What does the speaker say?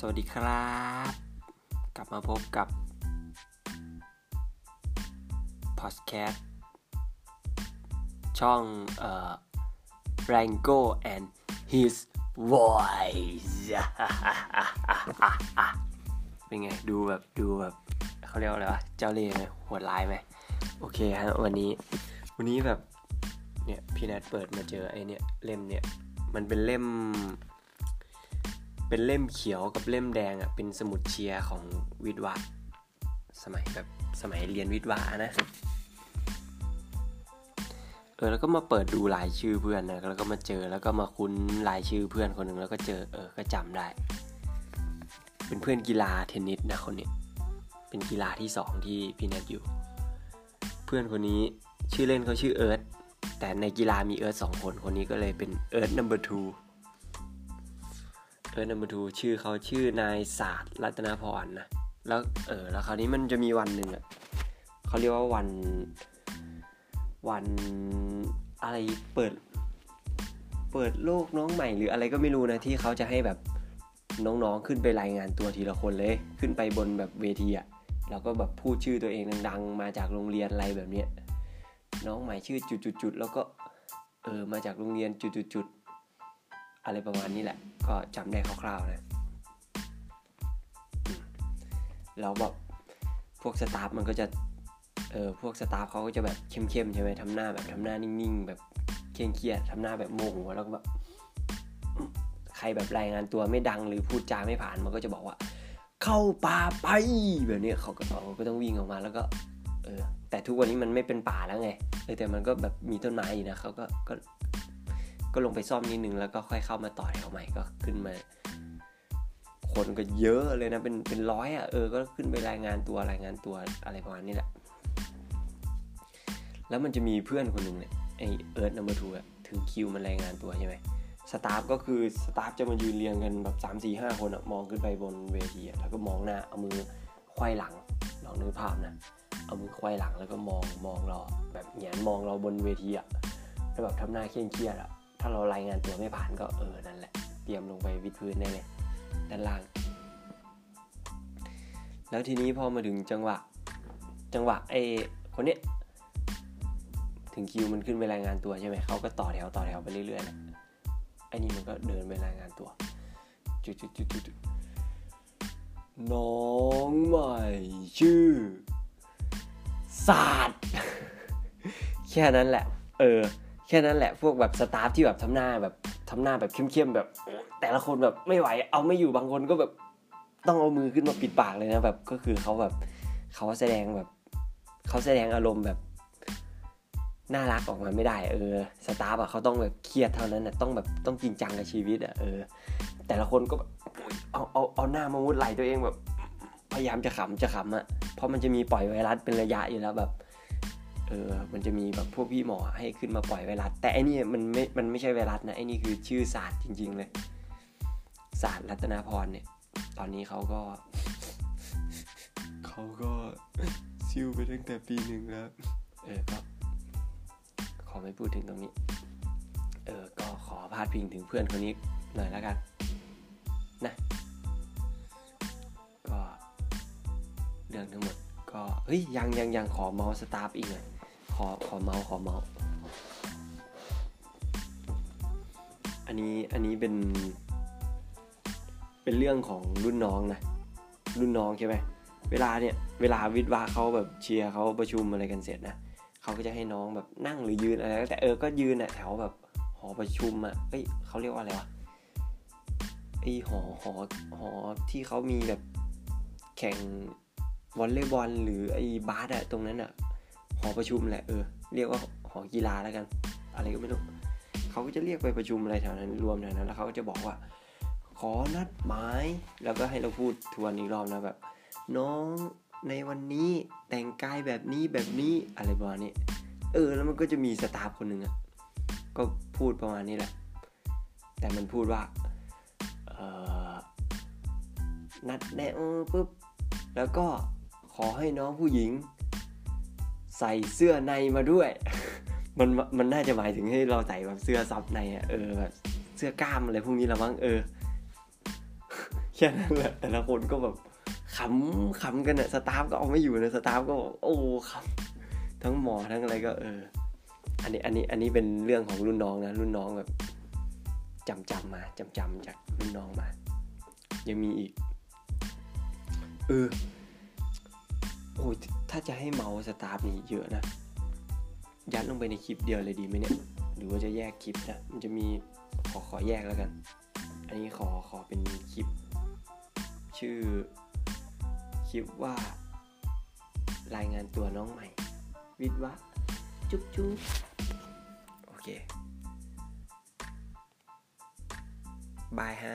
สวัสดีครับ กลับมาพบกับพอดแคสต์ช่องเอ่อ Rango and his voice เป็นไง ดูแบบ ดูแบบเขาเรียกว่าอะไรวะ เจ้าเล่ห์ไหมโหดร้ายไหม โอเคฮะ วันนี้ วันนี้แบบ เนี่ย พี่แนทเปิดมาเจอไอ้เนี่ย เล่มเนี่ย มันเป็นเล่ม เป็นเล่มเขียวกับเล่มแดงอะเป็นสมุดเชียร์ของวิทย์วะ สมัยแบบสมัยเรียนวิทย์วะนะเออแล้วก็มาเปิดดูรายชื่อเพื่อนนะแล้วก็มาเจอแล้วก็มาคุ้นรายชื่อเพื่อนคนหนึ่งแล้วก็เจอเออก็จำได้ เป็นเพื่อนกีฬาเทนนิสนะคนนี้เป็นกีฬาที่สองที่พี่แนทอยู่ เพื่อนคนนี้ชื่อเล่นเขาชื่อเอิร์ธแต่ในกีฬามีเอิร์ธสองคนคนนี้ก็เลยเป็นเอิร์ธ number two เอิร์ธ two number two ชื่อเขาชื่อนายศาสตร์รัตนพรนะ แล้วเออแล้วคราวนี้มันจะมีวันหนึ่งอะเขาเรียกว่าวันวันอะไรเปิด เปิดโลกน้องใหม่หรืออะไรก็ไม่รู้นะที่เขาจะให้แบบน้องๆขึ้นไปรายงานตัวทีละคนเลย ขึ้นไปบนแบบเวทีอะแล้วก็แบบพูดชื่อตัวเองดังๆ มาจากโรงเรียนอะไรแบบเนี้ยน้องใหม่ชื่อจุดๆๆแล้วก็เออมาจากโรงเรียนจุดๆ อะไรประมาณนี้แหละ ก็จำได้คร่าวๆนะแล้วแบบพวกสตาฟมันก็จะเออพวกสตาฟเขาก็จะแบบเข้มๆใช่ไหมทำหน้าแบบทำหน้านิ่งๆ แบบเคร่งเครียดทำหน้าแบบโมโหแล้วก็แบบใครแบบรายงานตัวไม่ดังหรือพูดจาไม่ผ่านมันก็จะบอกว่า เข้าป่าไปแบบนี้เขาก็เขาก็ต้องวิ่งออกมาแล้วก็เออแต่ทุกวันนี้มันไม่เป็นป่าแล้วไงเออแต่มันก็แบบมีต้นไม้อยู่นะเขาก็ก็ ก็ลงไปซ่อมนิดนึงแล้วก็ค่อยเข้ามาต่อแถวใหม่ก็ขึ้นมา คนก็เยอะเลยนะเป็นเป็นร้อยอะเออก็ขึ้นไปรายงานตัวรายงานตัวอะไรประมาณนี้แหละ แล้วมันจะมีเพื่อนคนหนึ่งเนี่ยไอเอิร์ธนัมเบอร์ทูอะถึงคิวมันรายงานตัวใช่ไหมสตาฟก็คือสตาฟจะมายืนเรียงกันแบบ3 4 5 คนอะมองขึ้นไปบนเวทีอะแล้วก็มองหน้าเอามือควายหลังลองนึกภาพนะเอามือควายหลังแล้วก็มองมองเราแบบแหงนมองเราบนเวทีอะแล้วแบบทำหน้าเคร่งเครียดอะ ถ้าเรารายงานตัวไม่ผ่านก็เออนั่นแหละ เตรียมลงไปวิดพื้นได้เลยด้านล่าง แล้วทีนี้พอมาถึงจังหวะ จังหวะไอ้คนเนี้ยถึงคิวมันขึ้นไปรายงานตัวใช่ไหมเขาก็ต่อแถวต่อแถวไปเรื่อยๆนะไอ้นี่มันก็เดินไปรายงานตัวจุดจุดจุดจุดน้องใหม่ชื่อศาสตร์แค่นั้นแหละ เออ แค่นั้นแหละพวกแบบสตาฟที่แบบทำหน้าแบบทำหน้าแบบเข้มๆแบบ แต่ละคนแบบไม่ไหว เอาไม่อยู่บางคนก็แบบต้องเอามือขึ้นมาปิดปากเลยนะแบบก็คือเขาแบบเขาแสดงแบบเขาแสดงอารมณ์แบบน่ารักออกมาไม่ได้ เออสตาฟอะเขาต้องแบบเครียดเท่านั้นนะต้องแบบต้องจริงจังกับชีวิตอะเออ แต่ละคนก็เอาเอาเอาหน้ามามุดไหลตัวเองแบบ พยายามจะขำจะขำอะเพราะมันจะมีปล่อยไวรัสเป็นระยะอยู่แล้วแบบ เออมันจะมีแบบพวกพี่หมอให้ขึ้นมาปล่อยไวรัส แต่อันนี้มันไม่ มันไม่ใช่ไวรัสนะไอ้นี่คือชื่อศาสตร์จริง ๆ เลยศาสตร์รัตนาพรเนี่ย ตอนนี้เขาก็เขาก็ซิวไปตั้งแต่ปีหนึ่งแล้วเออก็ขอไม่พูดถึงตรงนี้ เออก็ขอพาดพิงถึงเพื่อนคนนี้หน่อยแล้วกันนะก็เรื่องทั้งหมดก็เฮ้ยยังยังยังขอเมาส์สตาฟอีกหน่อย ขอขอเมาส์ขอเมาส์อันนี้อันนี้เป็น เป็นเรื่องของรุ่นน้องนะรุ่นน้องใช่ไหมเวลาเนี่ยเวลาวิทวาเขาแบบเชียร์เขาประชุมอะไรกันเสร็จนะเขาก็จะให้น้องแบบนั่งหรือยืนอะไรแต่เออก็ยืนอะแถวแบบหอประชุมอะเอ้ยเขาเรียกว่าอะไรวะไอหอหอหอที่เขามีแบบแข่งวอลเลย์บอลหรือไอบาสอะตรงนั้นอะ หอประชุมแหละเออเรียกว่าหอกีฬาแล้วกัน อะไรก็ไม่รู้เขาก็จะเรียกไปประชุมอะไรแถวนั้นรวมแถวนั้นแล้วเขาก็จะบอกว่า ขอนัดหมายแล้วก็ให้เราพูดทวนอีกรอบนะแบบ น้องในวันนี้แต่งกายแบบนี้แบบนี้อะไรประมาณนี้เออแล้วมันก็จะมีสตาฟคนหนึ่งอะก็พูดประมาณนี้แหละ แต่มันพูดว่าเออนัดแนะปุ๊บแล้วก็ขอให้น้องผู้หญิง ใส่เสื้อในมาด้วย มันมันน่าจะหมายถึงให้เราใส่แบบเสื้อซับในอะเออแบบเสื้อกล้ามอะไรพวกนี้ละมั้งเออแค่นั้นแหละแต่ละคนก็แบบขำขำกันอะสตาฟก็เอาไม่อยู่นะสตาฟก็บอกโอ้ขำทั้งหมอทั้งอะไรก็เออ อันนี้อันนี้อันนี้เป็นเรื่องของรุ่นน้องนะรุ่นน้องแบบจำจำมาจำจำจากรุ่นน้องมา ยังมีอีกเออ อ้ยถ้าจะให้เมาสตาฟนี่เยอะนะ ยัดลงไปในคลิปเดียวเลยดีไหมเนี่ย หรือว่าจะแยกคลิปนะ มันจะมีขอขอแยกแล้วกัน อันนี้ขอขอเป็นคลิป ชื่อคลิปว่ารายงานตัวน้องใหม่ วิทวะ จุ๊บจุ๊บโอเคบายฮะ